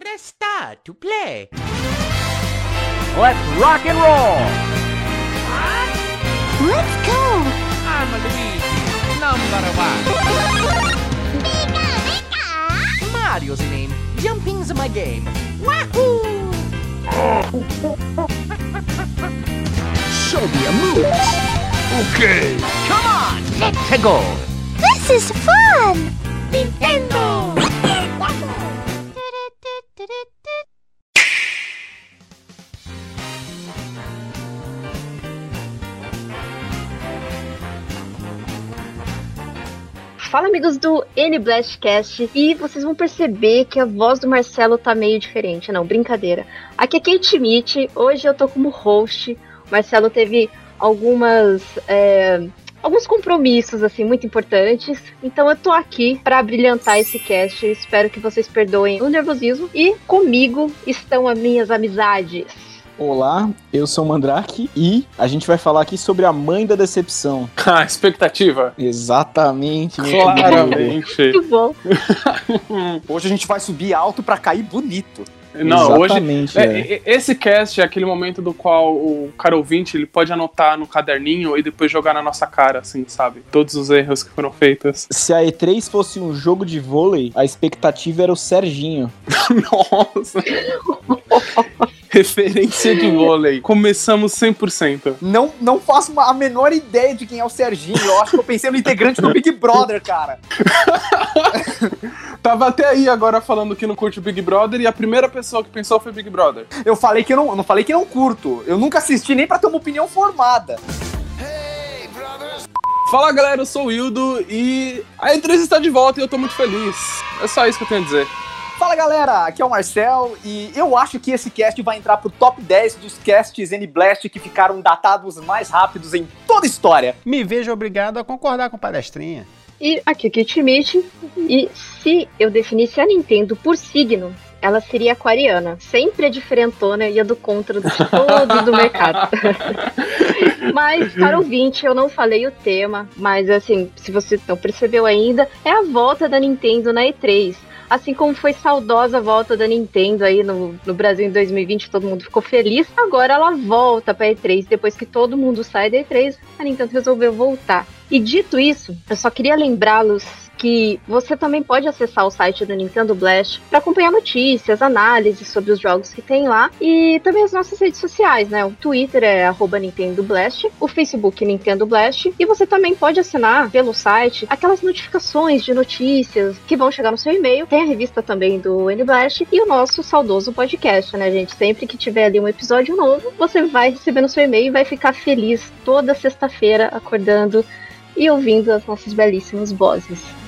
Press star to play. Let's rock and roll! Let's go! I'm Luigi, number one. Mario's the name. Jumping's my game. Wahoo! Show me your moves! Okay! Come on! Let's go! This is fun! Nintendo! Fala amigos do N-Blastcast e vocês vão perceber que a voz do Marcelo tá meio diferente. Não, brincadeira. Aqui é Kate Mitch, hoje eu tô como host. O Marcelo teve algumas. é, alguns compromissos assim muito importantes. Então eu tô aqui para brilhantar esse cast. Espero que vocês perdoem o nervosismo. E comigo estão as minhas amizades. Olá, eu sou o Mandrake e a gente vai falar aqui sobre a mãe da decepção. Ah, expectativa. Exatamente, meu querido. Claramente. Muito bom. Hoje a gente vai subir alto pra cair bonito. Não, hoje. Exatamente, é, é. e- Esse cast é aquele momento do qual o cara ouvinte ele pode anotar no caderninho e depois jogar na nossa cara, assim, sabe? Todos os erros que foram feitos. Se a E3 fosse um jogo de vôlei, a expectativa era o Serginho. Nossa! Referência de vôlei. Começamos 100%. Não, não faço uma- a menor ideia de quem é o Serginho. Eu acho que eu pensei no integrante do Big Brother, cara. Tava até aí agora falando que não curte o Big Brother e a primeira pessoa que pensou foi Big Brother. Eu falei que eu não, não falei que não curto. Eu nunca assisti nem pra ter uma opinião formada. Fala galera, eu sou o Hildo e a E3 está de volta e eu tô muito feliz. É só isso que eu tenho a dizer. Fala galera, aqui é o Marcel e eu acho que esse cast vai entrar pro top 10 dos casts N-Blast que ficaram datados mais rápidos em toda a história. Me vejo obrigado a concordar com o palestrinha. E aqui é Kate Mitch. E se eu definisse a Nintendo por signo, ela seria aquariana. Sempre a diferentona e a do contra de todo do mercado. mas, para o ouvinte, eu não falei o tema, mas assim, se você não percebeu ainda, é a volta da Nintendo na E3. Assim como foi saudosa a volta da Nintendo aí no, no Brasil em 2020, todo mundo ficou feliz. Agora ela volta pra E3. Depois que todo mundo sai da E3, a Nintendo resolveu voltar. E dito isso, eu só queria lembrá-los que você também pode acessar o site do Nintendo Blast para acompanhar notícias, análises sobre os jogos que tem lá e também as nossas redes sociais, né? O Twitter é arroba Nintendo Blast, o Facebook Nintendo Blast e você também pode assinar pelo site aquelas notificações de notícias que vão chegar no seu e-mail. Tem a revista também do N-Blast e o nosso saudoso podcast, né, gente? Sempre que tiver ali um episódio novo, você vai receber no seu e-mail e vai ficar feliz toda sexta-feira acordando e ouvindo as nossas belíssimas vozes.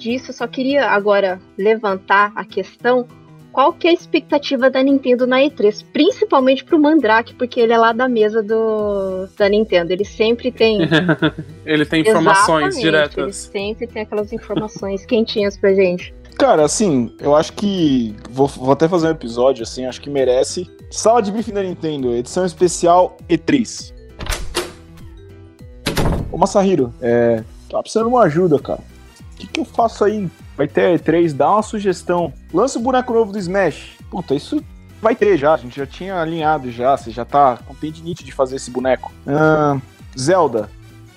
Disso, eu só queria agora levantar a questão qual que é a expectativa da Nintendo na E3, principalmente pro Mandrake, porque ele é lá da mesa do da Nintendo. Ele sempre tem Ele tem informações Exatamente, Ele diretas. sempre tem aquelas informações quentinhas pra gente. Cara, assim, eu acho que. Vou, vou até fazer um episódio, assim, acho que merece. Sala de briefing da Nintendo, edição especial E3. Ô Masahiro, é. Tá precisando de uma ajuda, cara. O que, que eu faço aí? Vai ter E3, dá uma sugestão. Lança o boneco novo do Smash. Puta, isso vai ter já, a gente já tinha alinhado já, você já tá com tendinite de fazer esse boneco. Ah, Zelda.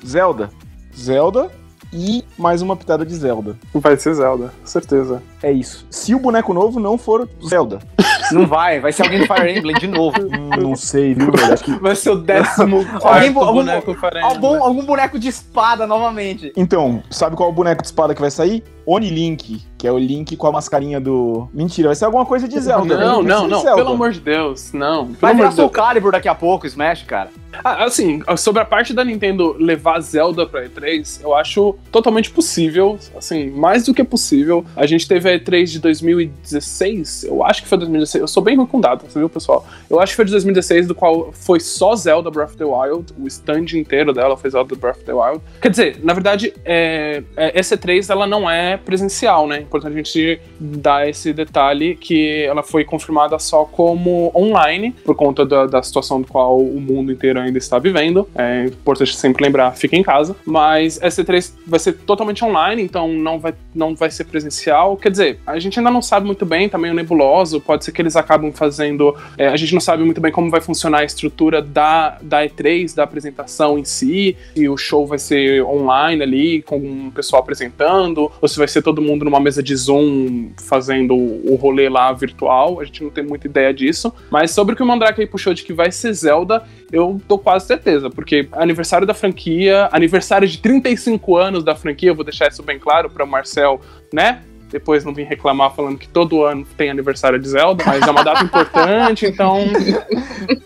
Zelda. Zelda e mais uma pitada de Zelda. Vai ser Zelda, certeza. É isso. Se o boneco novo não for Zelda. Não vai, vai ser alguém do Fire Emblem de novo. Hum, não sei, viu, velho? Acho que... Vai ser o décimo Alguém- algum- boneco Fire Emblem. Algum, algum boneco de espada novamente. Então, sabe qual é o boneco de espada que vai sair? Oni Link, que é o Link com a mascarinha do. Mentira, vai ser alguma coisa de Zelda. Não, né? não, não, Zelda. pelo amor de Deus, não. Pelo Vai virar Soul. Calibur daqui a pouco, Smash, cara. Ah, assim, sobre a parte da Nintendo levar Zelda pra E3, eu acho totalmente possível, assim, mais do que possível. A gente teve a E3 de 2016, eu acho que foi 2016, eu sou bem ruim com data, viu, pessoal? Eu acho que foi de 2016, do qual foi só Zelda Breath of the Wild, o stand inteiro dela foi Zelda Breath of the Wild. Quer dizer, na verdade, é, é, essa E3 ela não é presencial, né? Importante a gente dar esse detalhe que ela foi confirmada só como online, por conta da, da situação do qual o mundo inteiro ainda está vivendo. É importante sempre lembrar, fica em casa. Mas essa E3 vai ser totalmente online, então não vai, não vai ser presencial. Quer dizer, a gente ainda não sabe muito bem, tá meio nebuloso, pode ser que eles acabam fazendo. É, a gente não sabe muito bem como vai funcionar a estrutura da, da E3, da apresentação em si, e o show vai ser online ali, com um pessoal apresentando, ou se vai ser todo mundo numa mesa de Zoom fazendo o rolê lá virtual. A gente não tem muita ideia disso. Mas sobre o que o Mandrake aí puxou de que vai ser Zelda, eu tô quase certeza, porque aniversário da franquia, aniversário de 35 anos da franquia, eu vou deixar isso bem claro para o Marcel, né? depois não vim reclamar falando que todo ano tem aniversário de Zelda, mas é uma data importante, então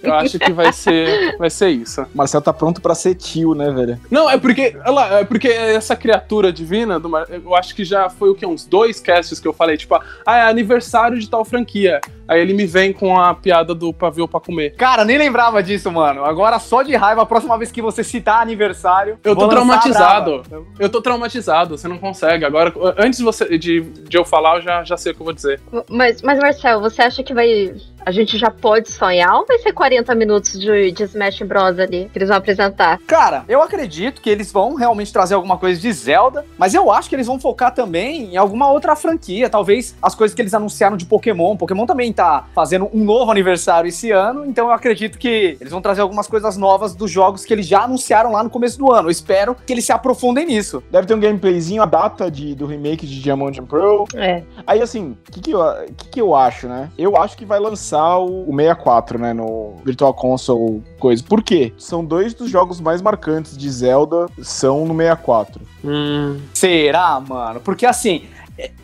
eu acho que vai ser, vai ser isso. Marcel tá pronto para ser tio, né, velho? Não, é porque, lá, é porque essa criatura divina, do, eu acho que já foi o que uns dois casts que eu falei, tipo, ah, é aniversário de tal franquia. Aí ele me vem com a piada do pavio pra comer. Cara, nem lembrava disso, mano. Agora só de raiva, a próxima vez que você citar aniversário. Eu tô traumatizado. Eu tô traumatizado, você não consegue. Agora, antes de, você, de, de eu falar, eu já, já sei o que eu vou dizer. Mas, mas Marcel, você acha que vai a gente já pode sonhar ou vai ser 40 minutos de, de Smash Bros ali que eles vão apresentar? Cara, eu acredito que eles vão realmente trazer alguma coisa de Zelda, mas eu acho que eles vão focar também em alguma outra franquia. Talvez as coisas que eles anunciaram de Pokémon. Pokémon também tá fazendo um novo aniversário esse ano, então eu acredito que eles vão trazer algumas coisas novas dos jogos que eles já anunciaram lá no começo do ano. Eu espero que eles se aprofundem nisso. Deve ter um gameplayzinho, a data de, do remake de Diamond and Pearl. É. Aí, assim, o que, que, eu, que, que eu acho, né? Eu acho que vai lançar o, o 64, né? No Virtual Console coisa. Por quê? São dois dos jogos mais marcantes de Zelda são no 64. Hum. Será, mano? Porque assim,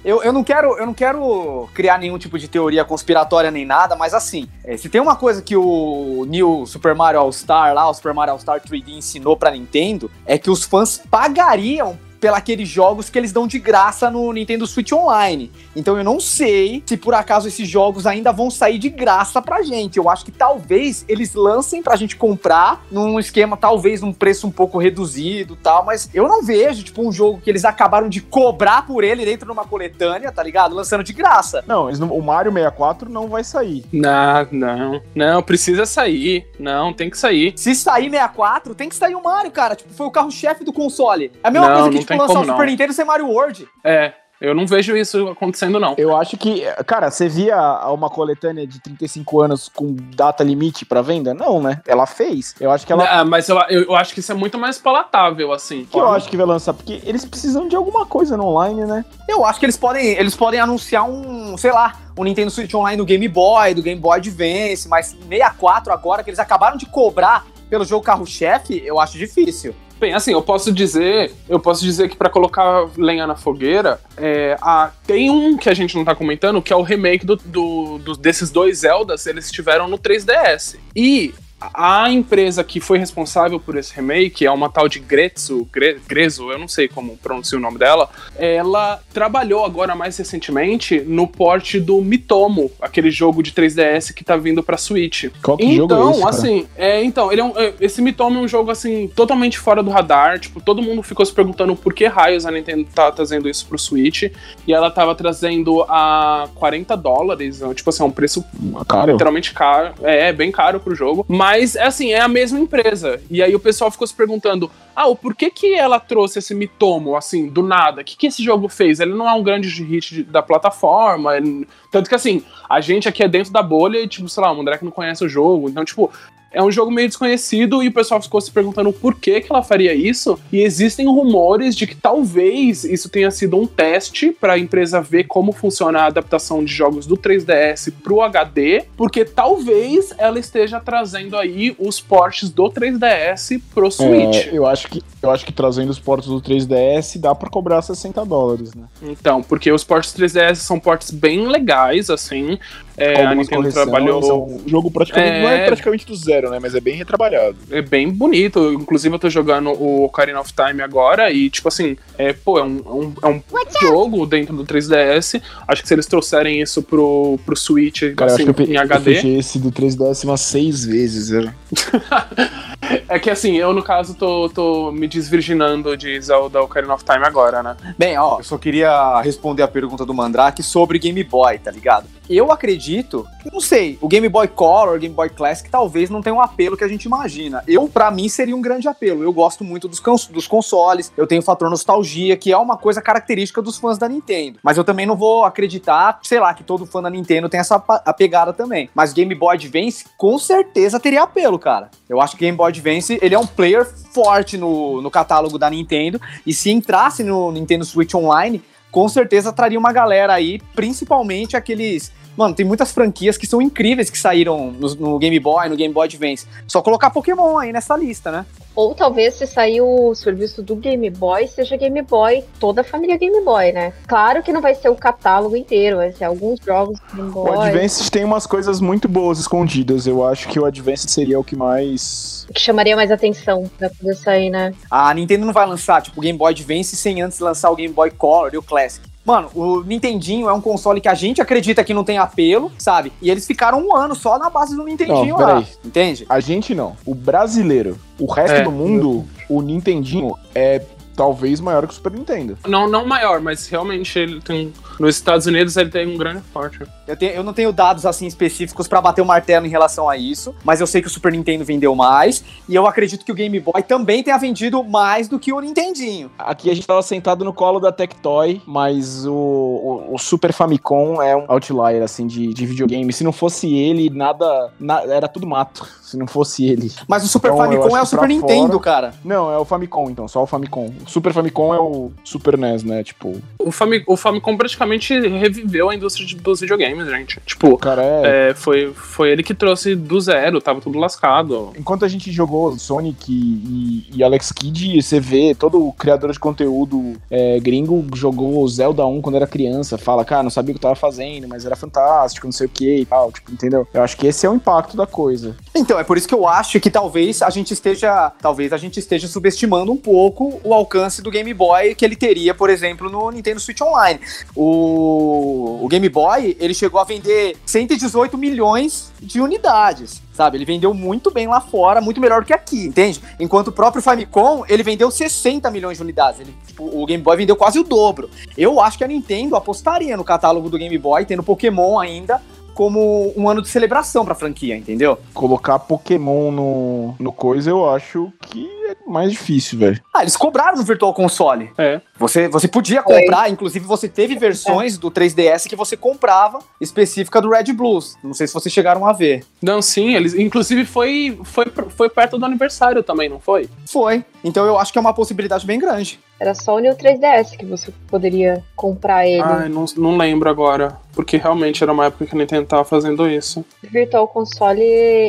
eu, eu, não quero, eu não quero criar nenhum tipo de teoria conspiratória nem nada, mas assim, é, se tem uma coisa que o New Super Mario All-Star lá, o Super Mario All-Star 3D ensinou pra Nintendo, é que os fãs pagariam pelos jogos que eles dão de graça no Nintendo Switch Online. Então eu não sei se por acaso esses jogos ainda vão sair de graça pra gente. Eu acho que talvez eles lancem pra gente comprar num esquema, talvez num preço um pouco reduzido tal, mas eu não vejo, tipo, um jogo que eles acabaram de cobrar por ele dentro de uma coletânea, tá ligado? Lançando de graça. Não, o Mario 64 não vai sair. Não, não, não, precisa sair. Não, tem que sair. Se sair 64, tem que sair o Mario, cara. Tipo, foi o carro-chefe do console. É a mesma não, coisa que, tipo, lançar o não. Super Nintendo sem Mario World. É, eu não vejo isso acontecendo, não. Eu acho que, cara, você via uma coletânea de 35 anos com data limite para venda? Não, né? Ela fez. Eu acho que ela. Ah, mas eu, eu, acho que isso é muito mais palatável, assim. Que eu acho que vai lançar, porque eles precisam de alguma coisa no online, né? Eu acho que eles podem, eles podem anunciar um, sei lá, um Nintendo Switch Online do Game Boy, do Game Boy Advance, mas 64 agora, que eles acabaram de cobrar pelo jogo carro-chefe, eu acho difícil. Bem, assim, eu posso dizer, eu posso dizer que para colocar lenha na fogueira, é, a, tem um que a gente não tá comentando, que é o remake do, do, do, desses dois Zeldas, eles estiveram no 3DS. E a empresa que foi responsável por esse remake é uma tal de Grezzo, Gre Grezzo, eu não sei como pronunciar o nome dela. Ela trabalhou agora mais recentemente no porte do Mitomo, aquele jogo de 3DS que tá vindo pra Switch. Qual que então, jogo é esse, assim, é, então, ele é um, é, esse Mitomo é um jogo assim totalmente fora do radar, tipo, todo mundo ficou se perguntando por que raios a Nintendo tá trazendo isso pro Switch, e ela tava trazendo a 40 dólares, tipo assim, é um preço caro. literalmente caro, é, é bem caro pro jogo, mas mas, é assim, é a mesma empresa. E aí o pessoal ficou se perguntando: ah, o porquê que ela trouxe esse mitomo, assim, do nada? O que, que esse jogo fez? Ele não é um grande hit de, da plataforma. Ele... Tanto que, assim, a gente aqui é dentro da bolha e, tipo, sei lá, o André que não conhece o jogo. Então, tipo, é um jogo meio desconhecido e o pessoal ficou se perguntando por que, que ela faria isso. E existem rumores de que talvez isso tenha sido um teste para a empresa ver como funciona a adaptação de jogos do 3DS pro HD, porque talvez ela esteja trazendo aí os portes do 3DS pro Switch. É, eu acho que eu acho que trazendo os portes do 3DS dá para cobrar 60 dólares, né? Então, porque os portes 3DS são portes bem legais, assim. É, a Nintendo trabalhou. O jogo praticamente É. não é praticamente do zero, né? Mas é bem retrabalhado. É bem bonito. Inclusive, eu tô jogando o Ocarina of Time agora e, tipo assim, é, pô, é um, é um, é jogo dentro do 3DS. Acho que se eles trouxerem isso pro, pro Switch, Cara, eu assim, eu, em eu HD. fechei esse do 3DS umas seis vezes. né? É que assim, eu no caso tô, tô me desvirginando de Zelda Ocarina of Time agora, né? Bem, ó, eu só queria responder a pergunta do Mandrake sobre Game Boy, tá ligado? Eu acredito, não sei, o Game Boy Color, Game Boy Classic talvez não tenha um apelo que a gente imagina. Eu, pra mim, seria um grande apelo. Eu gosto muito dos, dos consoles, eu tenho o fator nostalgia, que é uma coisa característica dos fãs da Nintendo. Mas eu também não vou acreditar, sei lá, que todo fã da Nintendo tem essa a pegada também. Mas Game Boy Advance com certeza teria apelo, cara. Eu acho que Game Boy Advance, ele é um player forte no, no catálogo da Nintendo, e se entrasse no Nintendo Switch Online, com certeza traria uma galera aí, principalmente aqueles. Mano, tem muitas franquias que são incríveis que saíram no, no Game Boy, no Game Boy Advance. Só colocar Pokémon aí nessa lista, né? Ou talvez se sair o serviço do Game Boy, seja Game Boy, toda a família Game Boy, né? Claro que não vai ser o catálogo inteiro, vai ser alguns jogos do Game O Boy. Advanced tem umas coisas muito boas escondidas. Eu acho que o Advanced seria o que mais. Que chamaria mais atenção pra poder sair, né? A Nintendo não vai lançar, tipo, o Game Boy Advance sem antes lançar o Game Boy Color e o Classic. Mano, o Nintendinho é um console que a gente acredita que não tem apelo, sabe? E eles ficaram um ano só na base do Nintendinho Não, lá. peraí. Entende? A gente não. O brasileiro. O resto É. do mundo, o Nintendinho é talvez maior que o Super Nintendo. Não, não maior, mas realmente ele tem. Nos Estados Unidos ele tem um grande forte. Eu, tenho- eu não tenho dados assim específicos pra bater o martelo em relação a isso, mas eu sei que o Super Nintendo vendeu mais e eu acredito que o Game Boy também tenha vendido mais do que o Nintendinho. Aqui a gente tava sentado no colo da Tectoy, mas o, o, o Super Famicom é um outlier, assim, de, de videogame. Se não fosse ele, nada, na- Era tudo mato, se não fosse ele. Mas o Super Então, Famicom é o Super Nintendo, fora- cara. Não, é o Famicom, então, só o Famicom. O Super Famicom é o Super NES, né? Tipo, O, Fami, o Famicom praticamente reviveu a indústria dos videogames, gente. Tipo, o cara é. é, foi, foi ele que trouxe do zero, tava tudo lascado. Enquanto a gente jogou Sonic e, e Alex Kidd, você vê todo o criador de conteúdo é, gringo jogou Zelda 1 quando era criança, fala, cara, não sabia o que eu tava fazendo, mas era fantástico, não sei o que e tal, tipo, entendeu? Eu acho que esse é o impacto da coisa. Então, é por isso que eu acho que talvez a gente esteja, talvez a gente esteja subestimando um pouco o alcance do Game Boy que ele teria, por exemplo, no Nintendo Switch Online. O, o Game Boy, ele chegou a vender 118 milhões de unidades, sabe? Ele vendeu muito bem lá fora, muito melhor do que aqui, entende? Enquanto o próprio Famicom, ele vendeu 60 milhões de unidades. Ele, tipo, o Game Boy vendeu quase o dobro. Eu acho que a Nintendo apostaria no catálogo do Game Boy, tendo Pokémon ainda, como um ano de celebração pra franquia, entendeu? Colocar Pokémon no, no coisa, eu acho que é mais difícil, velho. Ah, eles cobraram no Virtual Console. É. Você, você podia comprar, inclusive você teve versões do 3DS que você comprava específica do Red Blues. Não sei se vocês chegaram a ver. Não, sim, eles. Inclusive foi, foi, foi perto do aniversário também, não foi? Foi. Então eu acho que é uma possibilidade bem grande. Era só o New 3DS que você poderia comprar ele. Ai, não, não lembro agora. Porque realmente era uma época que a Nintendo tava fazendo isso. O Virtual Console,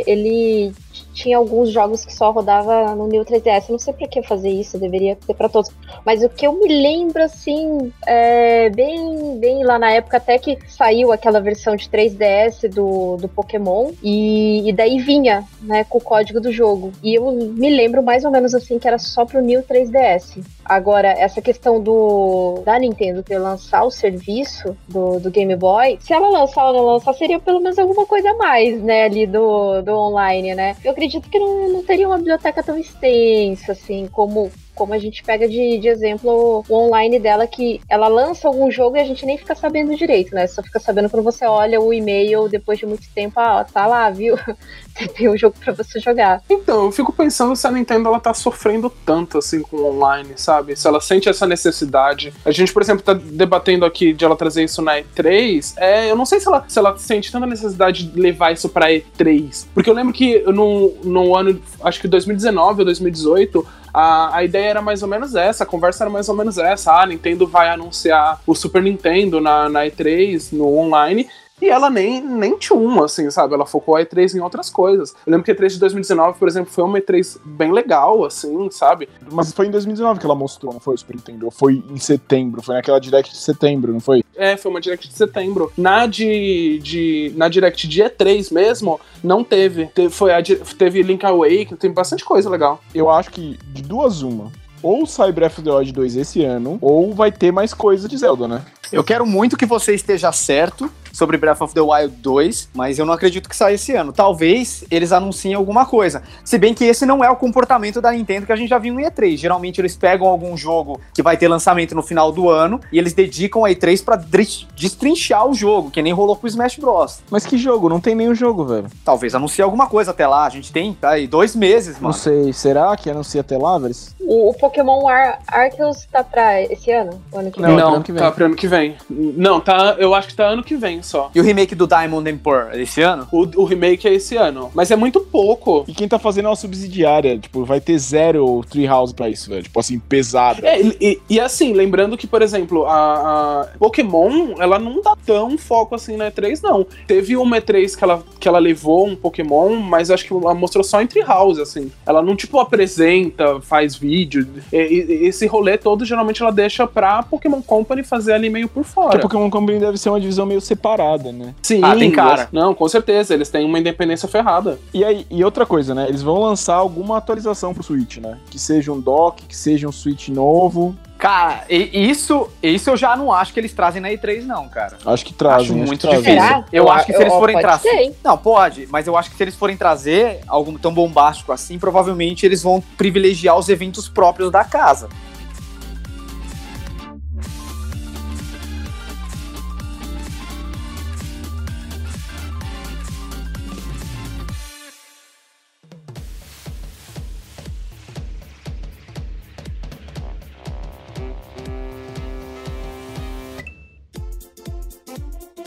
ele tinha alguns jogos que só rodava no New 3DS. Eu não sei pra que fazer isso, deveria ter pra todos. Mas o que eu me lembro, assim, é bem, bem lá na época, até que saiu aquela versão de 3DS do, do Pokémon, e, e daí vinha, né, com o código do jogo. E eu me lembro mais ou menos assim que era só pro New 3DS. Agora, essa questão do da Nintendo ter lançar o serviço do, do Game Boy, se ela lançar ou não lançar, seria pelo menos alguma coisa a mais, né, ali do, do online, né? Eu acredito que não, não teria uma biblioteca tão extensa, assim, como como a gente pega de, de exemplo o online dela, que ela lança algum jogo e a gente nem fica sabendo direito, né? Só fica sabendo quando você olha o e-mail depois de muito tempo, ah, tá lá, viu? Tem um jogo pra você jogar. Então, eu fico pensando se a Nintendo ela tá sofrendo tanto assim com o online, sabe? Se ela sente essa necessidade. A gente, por exemplo, tá debatendo aqui de ela trazer isso na E3. É, eu não sei se ela, se ela sente tanta necessidade de levar isso pra E3. Porque eu lembro que no, no ano, acho que 2019 ou 2018, a, a ideia era mais ou menos essa, a conversa era mais ou menos essa. Ah, a Nintendo vai anunciar o Super Nintendo na, na E3, no online. E ela nem, nem tchum, assim, sabe? Ela focou a E3 em outras coisas. Eu lembro que a E3 de 2019, por exemplo, foi uma E3 bem legal, assim, sabe? Mas foi em 2019 que ela mostrou, não foi o Super Nintendo? Foi em setembro? Foi naquela Direct de setembro, não foi? É, foi uma Direct de setembro. Na de, de na Direct de E3 mesmo, não teve. Teve, foi a, teve Link Awake, tem bastante coisa legal. Eu acho que de duas uma. Ou sai Breath of the Wild 2 esse ano, ou vai ter mais coisa de Zelda, né? Eu quero muito que você esteja certo sobre Breath of the Wild 2, mas eu não acredito que saia esse ano. Talvez eles anunciem alguma coisa. Se bem que esse não é o comportamento da Nintendo que a gente já viu em E3. Geralmente eles pegam algum jogo que vai ter lançamento no final do ano e eles dedicam a E3 pra dri- destrinchar o jogo, que nem rolou com o Smash Bros. Mas que jogo? Não tem nenhum jogo, velho. Talvez anuncie alguma coisa até lá. A gente tem tá aí dois meses, Não mano. sei. Será que anuncia até lá, velho? O, o Pokémon Ar Arceus tá pra esse ano? Ano que vem? Não, Não, pro ano que vem. tá pro ano que vem. Não, tá. Eu acho que tá ano que vem só. E o remake do Diamond and Pearl é esse ano? O, o remake é esse ano. Mas é muito pouco. E quem tá fazendo é uma subsidiária. Tipo, vai ter zero Treehouse pra isso, velho. Tipo assim, pesada. É, e, e- e assim, lembrando que, por exemplo, a, a Pokémon, ela não dá tão foco assim na E3, não. Teve uma E3 que ela, que ela levou um Pokémon, mas acho que ela mostrou só em Treehouse, assim. Ela não, tipo, apresenta, faz vídeo. E- e- esse rolê todo, geralmente, ela deixa pra Pokémon Company fazer ali meio por Porque fora. a Pokémon Company deve ser uma divisão meio separada, né? Sim, Ah, tem cara. Não, com certeza, eles têm uma independência ferrada. E aí, e outra coisa, né? Eles vão lançar alguma atualização pro Switch, né? Que seja um dock, que seja um Switch novo. Cara, e- isso, isso eu já não acho que eles trazem na E3, não, cara. Acho que trazem. acho acho muito que trazem. difícil. Será? Eu, Eu acho que se eu- eles forem trazer. Não, pode, mas eu acho que se eles forem trazer algo tão bombástico assim, provavelmente eles vão privilegiar os eventos próprios da casa.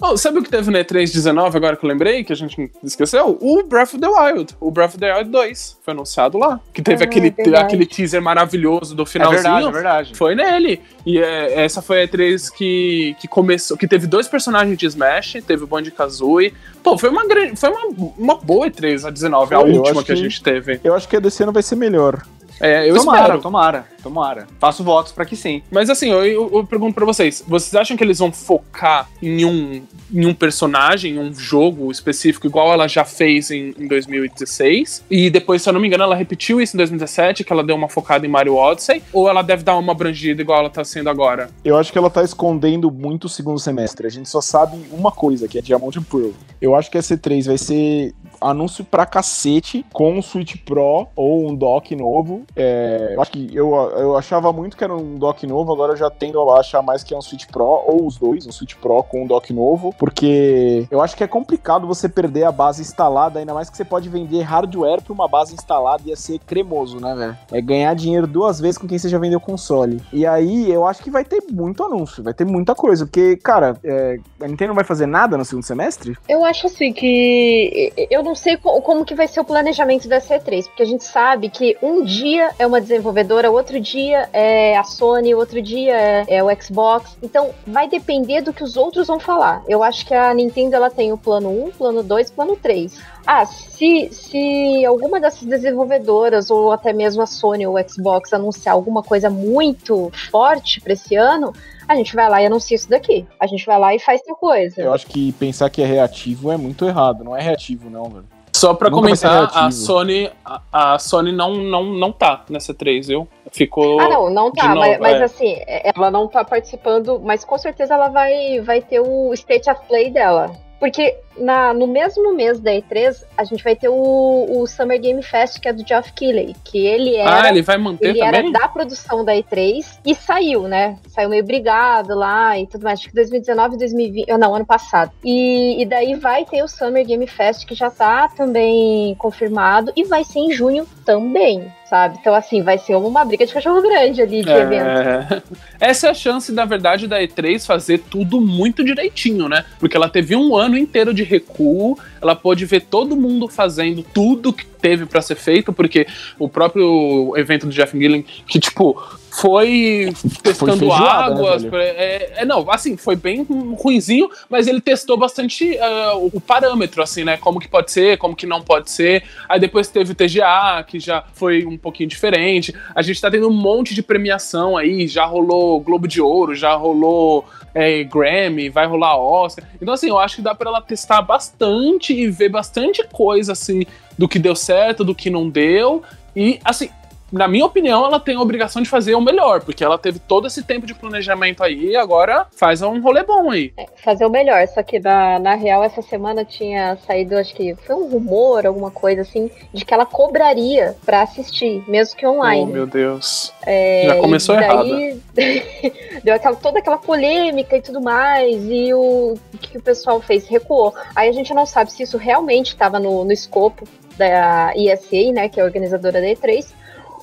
Oh, sabe o que teve na E3 19 agora que eu lembrei, que a gente esqueceu? O Breath of the Wild. O Breath of the Wild 2. Foi anunciado lá. Que teve Ah, aquele, é aquele teaser maravilhoso do É finalzinho. verdade, é verdade. Foi nele. E é, essa foi a E3 que, que começou. Que teve dois personagens de Smash, teve o Banjo Kazooie. Pô, foi uma grande. Foi uma, uma boa E3 a 19, a Foi, eu última acho que a que- gente teve. Eu acho que a desse ano vai ser melhor. É, eu tomara, espero. tomara, tomara. Faço votos pra que sim. Mas assim, eu, eu- eu pergunto pra vocês: vocês acham que eles vão focar em um, em um personagem, em um jogo específico, igual ela já fez em, em 2016? E depois, se eu não me engano, ela repetiu isso em 2017, que ela deu uma focada em Mario Odyssey? Ou ela deve dar uma abrangida igual ela tá sendo agora? Eu acho que ela tá escondendo muito o segundo semestre. A gente só sabe uma coisa, que é Diamond Pearl. Eu acho que a C3 vai ser anúncio pra cacete com um Switch Pro ou um dock novo. É, eu acho que eu, eu achava muito que era um dock novo, agora eu já tendo a achar mais que é um Switch Pro ou os dois, um Switch Pro com um dock novo, porque eu acho que é complicado você perder a base instalada, ainda mais que você pode vender hardware pra uma base instalada e ia ser cremoso, né, velho? É ganhar dinheiro duas vezes com quem você já vendeu console. E aí eu acho que vai ter muito anúncio, vai ter muita coisa, porque, cara, é, a Nintendo não vai fazer nada no segundo semestre? Eu acho assim que. Eu não sei co- como que vai ser o planejamento da C3, porque a gente sabe que um dia é uma desenvolvedora, outro dia é a Sony, outro dia é, é o Xbox. Então vai depender do que os outros vão falar. Eu acho que a Nintendo ela tem o plano 1, plano 2, plano 3. Ah, se, se alguma dessas desenvolvedoras, ou até mesmo a Sony ou o Xbox, anunciar alguma coisa muito forte pra esse ano, a gente vai lá e anuncia isso daqui. A gente vai lá e faz tal coisa. Eu acho que pensar que é reativo é muito errado, não é reativo não, velho. Só pra Nunca comentar, a. Sony, a, a Sony não, não, não tá nessa 3, viu? Ficou. Ah, não, não tá, novo, mas, mas é. assim, ela não tá participando, mas com certeza ela vai, vai ter o State of Play dela. Porque na, no mesmo mês da E3, a gente vai ter o, o Summer Game Fest, que é do Geoff Keighley, que ele era, Ah, ele vai manter ele também? era da produção da E3 e saiu, né? Saiu meio brigado lá e tudo mais. Acho que 2019, 2020, ah, não, ano passado. E, e daí vai ter o Summer Game Fest, que já tá também confirmado, e vai ser em junho também, sabe? Então, assim, vai ser uma briga de cachorro grande ali de evento. É. Essa é a chance, na verdade, da E3 fazer tudo muito direitinho, né? Porque ela teve um ano inteiro de recuo, ela pôde ver todo mundo fazendo tudo que teve pra ser feito, porque o próprio evento do Jeff Gillen, que, tipo, foi testando feijoada, né, águas. velho? é, é, não, assim, foi bem ruinzinho, mas ele testou bastante ah, o, o parâmetro, assim, né? Como que pode ser, como que não pode ser. Aí depois teve o TGA, que já foi um pouquinho diferente. A gente tá tendo um monte de premiação aí, já rolou Globo de Ouro, já rolou é, Grammy, vai rolar Oscar. Então, assim, eu acho que dá pra ela testar bastante e ver bastante coisa, assim, do que deu certo, do que não deu. E, assim, na minha opinião, ela tem a obrigação de fazer o melhor, porque ela teve todo esse tempo de planejamento aí e agora faz um rolê bom aí. fazer o melhor. Só que na, na real, essa semana tinha saído, acho que foi um rumor, alguma coisa assim, de que ela cobraria pra assistir, mesmo que Oh, online. meu Deus. É, Já começou e daí, deu aquela, toda aquela polêmica e tudo mais, e o, o que o pessoal fez? Recuou. Aí a gente não sabe se isso realmente estava no, no escopo da ESA, né, que é a organizadora da E3,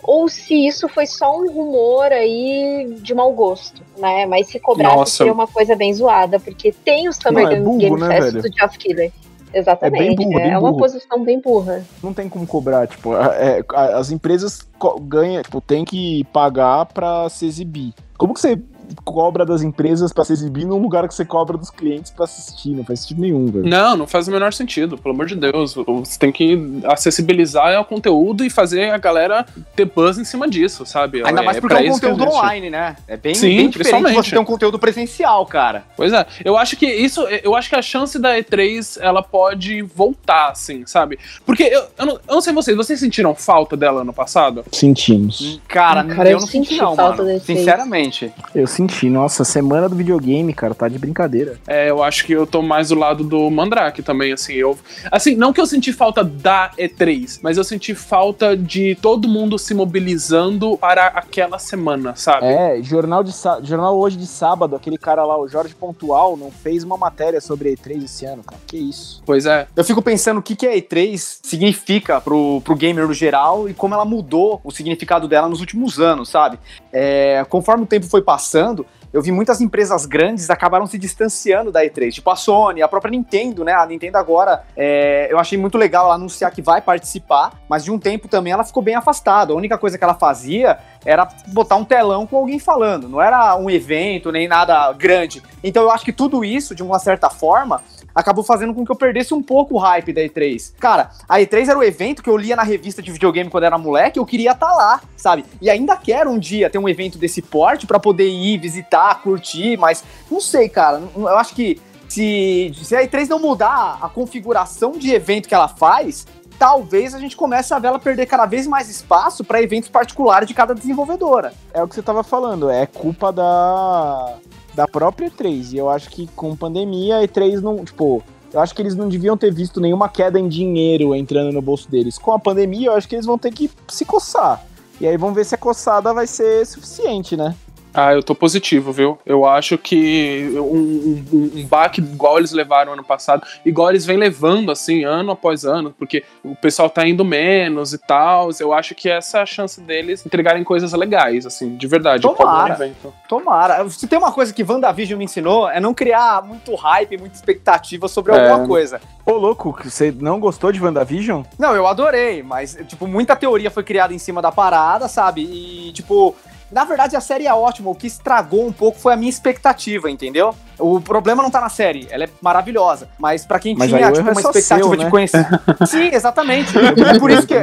ou se isso foi só um rumor aí de mau gosto, né? Mas se cobrasse Nossa. seria uma coisa bem zoada, porque tem o Summer Não, é Game, burro, Game né, Fest do Geoff Keighley. Exatamente. É bem burro, bem uma burro. posição bem burra. Não tem como cobrar, tipo, é, as empresas ganham, tipo, tem que pagar pra se exibir. Como que você cobra das empresas pra se exibir num lugar que você cobra dos clientes pra assistir? Não faz sentido nenhum, velho. Não, não faz o menor sentido, pelo amor de Deus. Você tem que acessibilizar o conteúdo e fazer a galera ter buzz em cima disso, sabe? Ainda mais É porque pra é um conteúdo online, né? É bem, Sim, bem diferente você ter um conteúdo presencial, cara. Pois é, eu acho que isso, eu acho que a chance da E3 ela pode voltar, assim, sabe? Porque eu, eu, não, eu não sei vocês, vocês sentiram falta dela ano passado? Sentimos. Cara, Cara, eu eu não senti senti não, falta mano. Sinceramente. Eu senti, nossa, semana do videogame, cara, tá de brincadeira. É, eu acho que eu tô mais do lado do Mandrake também, assim, eu... Assim, não que eu senti falta da E3, mas eu senti falta de todo mundo se mobilizando para aquela semana, sabe? É, jornal, de sá- jornal hoje de sábado, aquele cara lá, o Jorge Pontual, não fez uma matéria sobre a E3 esse ano, cara. Que isso. Pois é. Eu fico pensando o que, que a E3 significa pro, pro gamer no geral e como ela mudou o significado dela nos últimos anos, sabe? É, conforme o tempo foi passando, eu vi muitas empresas grandes acabaram se distanciando da E3. Tipo a Sony, a própria Nintendo, né? A Nintendo agora, é, eu achei muito legal ela anunciar que vai participar, mas de um tempo também ela ficou bem afastada. A única coisa que ela fazia era botar um telão com alguém falando. Não era um evento, nem nada grande. Então eu acho que tudo isso, de uma certa forma, acabou fazendo com que eu perdesse um pouco o hype da E3. Cara, a E3 era o evento que eu lia na revista de videogame quando era moleque, eu queria estar lá, sabe? E ainda quero um dia ter um evento desse porte pra poder ir, visitar, curtir, mas não sei, cara. Eu acho que se, se a E3 não mudar a configuração de evento que ela faz, talvez a gente comece a ver ela perder cada vez mais espaço pra eventos particulares de cada desenvolvedora. É o que você tava falando, é culpa da, da própria E3. E eu acho que com pandemia, a E3 não, tipo, eu acho que eles não deviam ter visto nenhuma queda em dinheiro entrando no bolso deles. Com a pandemia, eu acho que eles vão ter que se coçar. E aí vamos ver se a coçada vai ser suficiente, né? Ah, eu tô positivo, viu? Eu acho que um, um, um baque igual eles levaram ano passado, igual eles vêm levando, assim, ano após ano, porque o pessoal tá indo menos e tal. Eu acho que essa é a chance deles entregarem coisas legais, assim, de verdade. Tomara. evento. Tomara. Se tem uma coisa que WandaVision me ensinou, é não criar muito hype, muita expectativa sobre É. alguma coisa. Ô, louco, você não gostou de WandaVision? Não, eu adorei, mas, tipo, muita teoria foi criada em cima da parada, sabe? E, tipo, na verdade a série é ótima, o que estragou um pouco foi a minha expectativa, entendeu? O problema não tá na série, ela é maravilhosa, mas pra quem Mas tinha, tipo, é uma só expectativa seu, de né? conhecer. Sim, exatamente. É por isso que.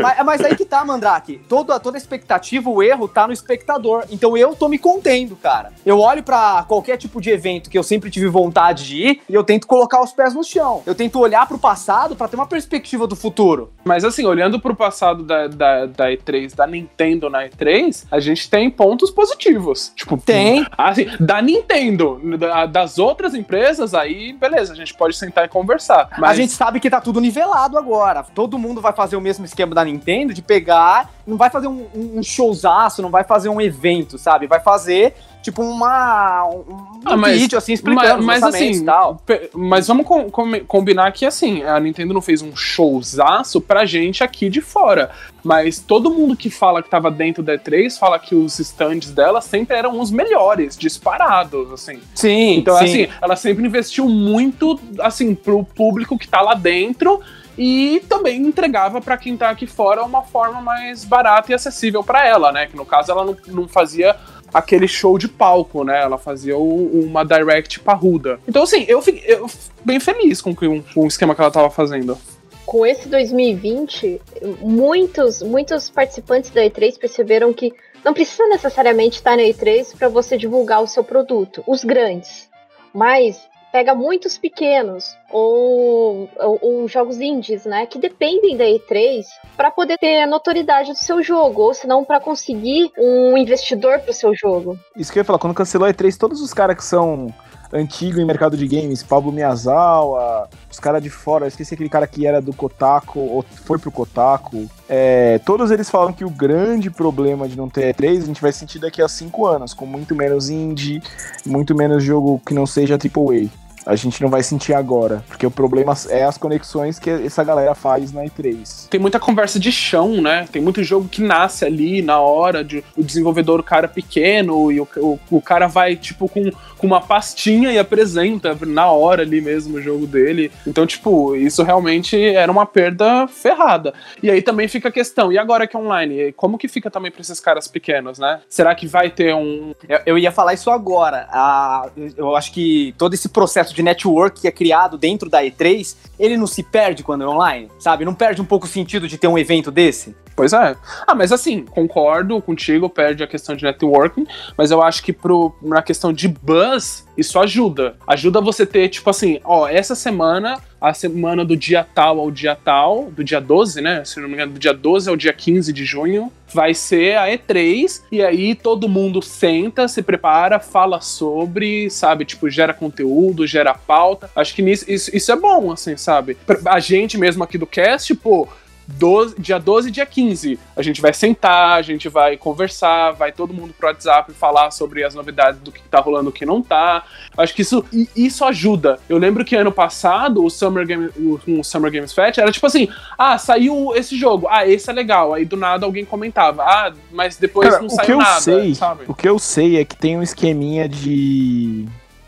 Mas, mas aí que tá, Mandrake. Toda, toda expectativa, o erro tá no espectador. Então eu tô me contendo, cara. Eu olho pra qualquer tipo de evento que eu sempre tive vontade de ir e eu tento colocar os pés no chão. Eu tento olhar pro passado pra ter uma perspectiva do futuro. Mas assim, olhando pro passado da, da, da E3, da Nintendo na E3, a gente tem pontos positivos. Tipo, Tem. Assim, da Nintendo, da- das outras empresas, aí, beleza, a gente pode sentar e conversar. Mas A gente sabe que tá tudo nivelado agora. Todo mundo vai fazer o mesmo esquema da Nintendo de pegar, não vai fazer um, um showzaço, não vai fazer um evento, sabe? Vai fazer tipo uma um, Ah, mas- vídeo assim explicando mas, mas assim, tal. mas vamos com- com- combinar que assim, a Nintendo não fez um showzaço pra gente aqui de fora. Mas todo mundo que fala que tava dentro da E3 fala que os stands dela sempre eram os melhores, disparados, assim. Sim, Então, sim. assim, ela sempre investiu muito, assim, pro público que tá lá dentro. e também entregava para quem tá aqui fora uma forma mais barata e acessível para ela, né? Que no caso ela não, não fazia aquele show de palco, né? Ela fazia o, uma direct parruda. Então, assim, eu fiquei eu bem feliz com, com, com o esquema que ela tava fazendo. Com esse 2020, muitos, muitos participantes da E3 perceberam que não precisa necessariamente estar na E3 para você divulgar o seu produto, os grandes. Mas pega muitos pequenos ou, ou, ou, jogos indies, né, que dependem da E3 para poder ter a notoriedade do seu jogo, ou senão para conseguir um investidor para o seu jogo. Isso que eu ia falar, quando cancelou a E3, todos os caras que são antigo em mercado de games, Pablo Miyazawa, os caras de fora, esqueci aquele cara que era do Kotaku, ou foi pro Kotaku. É, todos eles falam que o grande problema de não ter E3 a gente vai sentir daqui a cinco anos, com muito menos indie, muito menos jogo que não seja AAA a gente não vai sentir agora, porque o problema é as conexões que essa galera faz na E3. Tem muita conversa de chão, né? Tem muito jogo que nasce ali na hora, de, o desenvolvedor, o cara pequeno, e o, o, o cara vai, tipo, com, com uma pastinha e apresenta na hora ali mesmo o jogo dele. Então, tipo, isso realmente era uma perda ferrada. E aí também fica a questão, e agora que é online? Como que fica também pra esses caras pequenos, né? Será que vai ter um. Eu, eu ia falar isso agora. Ah, eu acho que todo esse processo de network que é criado dentro da E3, ele não se perde quando é online, sabe? Não perde um pouco o sentido de ter um evento desse? Pois é. Ah, mas assim, concordo contigo, perde a questão de networking, mas eu acho que pro, na questão de buzz, isso ajuda. Ajuda você ter, tipo assim, ó, essa semana, a semana do dia tal ao dia tal, do dia 12, né? Se não me engano, do dia 12 ao dia 15 de junho, vai ser a E3, e aí todo mundo senta, se prepara, fala sobre, sabe? Tipo, gera conteúdo, gera pauta. Acho que nisso, isso, isso é bom, assim, sabe? A gente mesmo aqui do cast, pô 12, dia 12 e dia 15. A gente vai sentar, a gente vai conversar, vai todo mundo pro WhatsApp falar sobre as novidades do que tá rolando o que não tá. Acho que isso, isso ajuda. Eu lembro que ano passado, o Summer, Game, o, Summer Games Fest era tipo assim: ah, saiu esse jogo, ah, esse é legal. Aí do nada alguém comentava, ah, mas depois Cara, não o saiu que eu nada, sei, sabe? O que eu sei é que tem um esqueminha de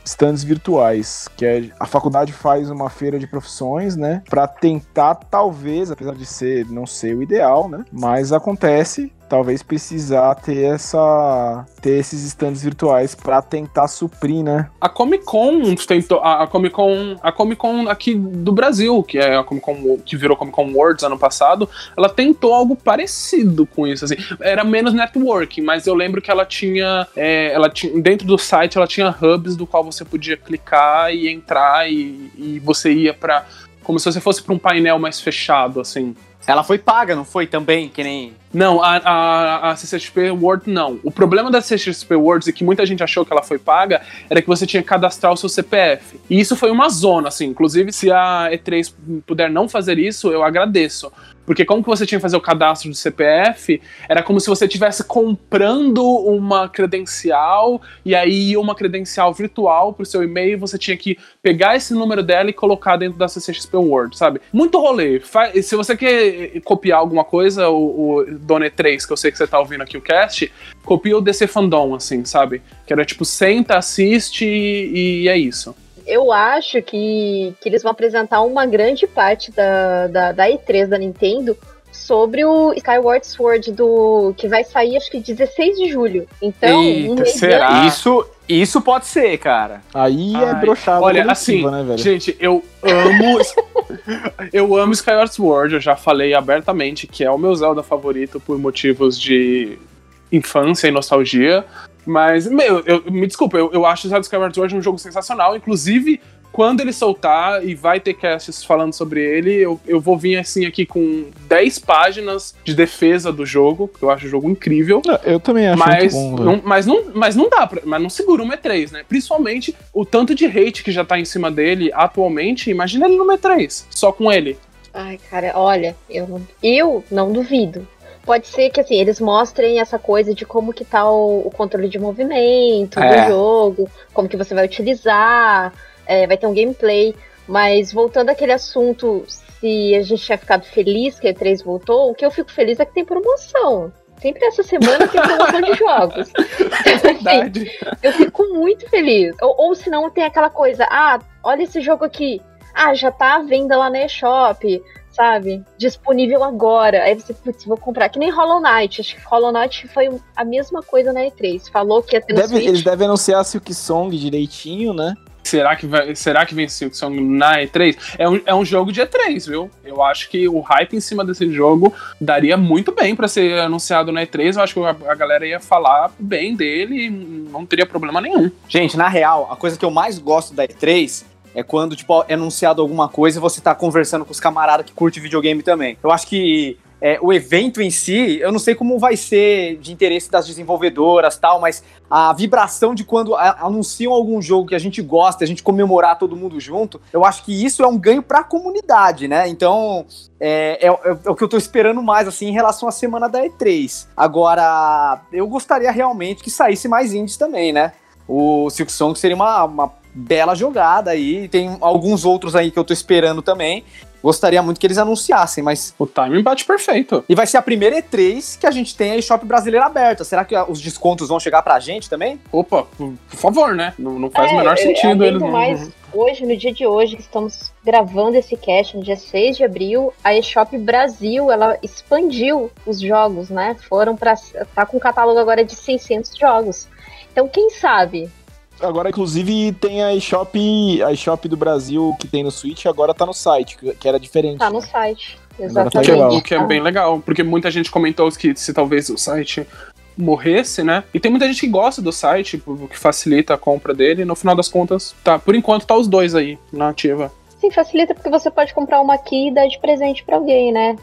stands virtuais, que é, a faculdade faz uma feira de profissões, né, para tentar talvez, apesar de ser não ser o ideal, né, mas acontece talvez precisar ter essa ter esses stands virtuais para tentar suprir, né? A Comic Con tentou a, a, Comic Con a Comic Con aqui do Brasil, que é a Comic Con que virou Comic Con Worlds ano passado, ela tentou algo parecido com isso, assim, era menos networking, mas eu lembro que ela tinha é, ela tinha dentro do site ela tinha hubs do qual você podia clicar e entrar e, e você ia para como se você fosse para um painel mais fechado, assim. Ela foi paga, não foi também, que nem. Não, a, a, a CCXP World não. O problema da CCXP Worlds e que muita gente achou que ela foi paga era que você tinha que cadastrar o seu CPF. E isso foi uma zona, assim. Inclusive, se a E3 puder não fazer isso, eu agradeço. Porque como que você tinha que fazer o cadastro do CPF, era como se você estivesse comprando uma credencial e aí uma credencial virtual pro seu e-mail, você tinha que pegar esse número dela e colocar dentro da CCXP World, sabe? Muito rolê. Se você quer copiar alguma coisa, o, o Dona 3, que eu sei que você tá ouvindo aqui o cast, copia o DC Fandom, assim, sabe? Que era tipo, senta, assiste e é isso eu acho que, que eles vão apresentar uma grande parte da, da, da E3 da Nintendo sobre o Skyward Sword do que vai sair acho que 16 de julho. Então, Eita, um será? Isso, isso pode ser, cara. Aí é brochado. Olha, assim, né, velho? gente, eu amo eu amo Skyward Sword, eu já falei abertamente que é o meu Zelda favorito por motivos de infância e nostalgia. Mas, meu, eu, me desculpa, eu, eu acho o Zelda Skyward Sword um jogo sensacional. Inclusive, quando ele soltar e vai ter casts falando sobre ele, eu, eu vou vir assim aqui com 10 páginas de defesa do jogo, porque eu acho o jogo incrível. Eu também acho mas muito bom, não, mas não, mas não dá, pra, mas não segura um E3, né? Principalmente o tanto de hate que já tá em cima dele atualmente, imagina ele no E3, só com ele. Ai, cara, olha, eu, eu não duvido pode ser que assim, eles mostrem essa coisa de como que tá o, o controle de movimento é. do jogo, como que você vai utilizar, é, vai ter um gameplay. Mas voltando àquele assunto, se a gente tinha ficado feliz que a E3 voltou, o que eu fico feliz é que tem promoção. Sempre essa semana tem promoção de jogos. Então, assim, eu fico muito feliz. Ou, ou se não tem aquela coisa, ah, olha esse jogo aqui. Ah, já tá à venda lá na eShop sabe? Disponível agora. Aí você, putz, vou comprar. Que nem Hollow Knight. Acho que Hollow Knight foi a mesma coisa na E3. Falou que ia ter Deve- eles devem anunciar a Silk Song direitinho, né? Será que, vai, será que vem Silk Song na E3? É um, é um jogo de E3, viu? Eu acho que o hype em cima desse jogo daria muito bem pra ser anunciado na E3. Eu acho que a, a galera ia falar bem dele e não teria problema nenhum. Gente, na real, a coisa que eu mais gosto da E3 é quando, tipo, é anunciado alguma coisa e você tá conversando com os camaradas que curtem videogame também. Eu acho que é, o evento em si, eu não sei como vai ser de interesse das desenvolvedoras tal, mas a vibração de quando a- anunciam algum jogo que a gente gosta, a gente comemorar todo mundo junto, eu acho que isso é um ganho pra comunidade, né? Então, é, é- é o que eu tô esperando mais, assim, em relação à semana da E3. Agora, eu gostaria realmente que saísse mais indies também, né? O Silk Song seria uma, uma bela jogada aí. Tem alguns outros aí que eu tô esperando também. Gostaria muito que eles anunciassem, mas. O timing bate perfeito. E vai ser a primeira E3 que a gente tem a eShop brasileira aberta. Será que os descontos vão chegar pra gente também? Opa, por favor, né? Não, não faz É, o menor sentido eles não. mais, hoje, no dia de hoje, que estamos gravando esse cast, no dia 6 de abril, a eShop Brasil, ela expandiu os jogos, né? Foram para tá com um catálogo agora de 600 jogos. Então, quem sabe? Agora, inclusive, tem a eShop, a eShop do Brasil que tem no Switch, agora tá no site, que era diferente. Tá no né? site. Tá O que, é, legal. o que é bem legal, porque muita gente comentou que se talvez o site morresse, né? E tem muita gente que gosta do site, o que facilita a compra dele. No final das contas, tá, por enquanto tá os dois aí na ativa. Sim, facilita porque você pode comprar uma aqui e dar de presente pra alguém, né?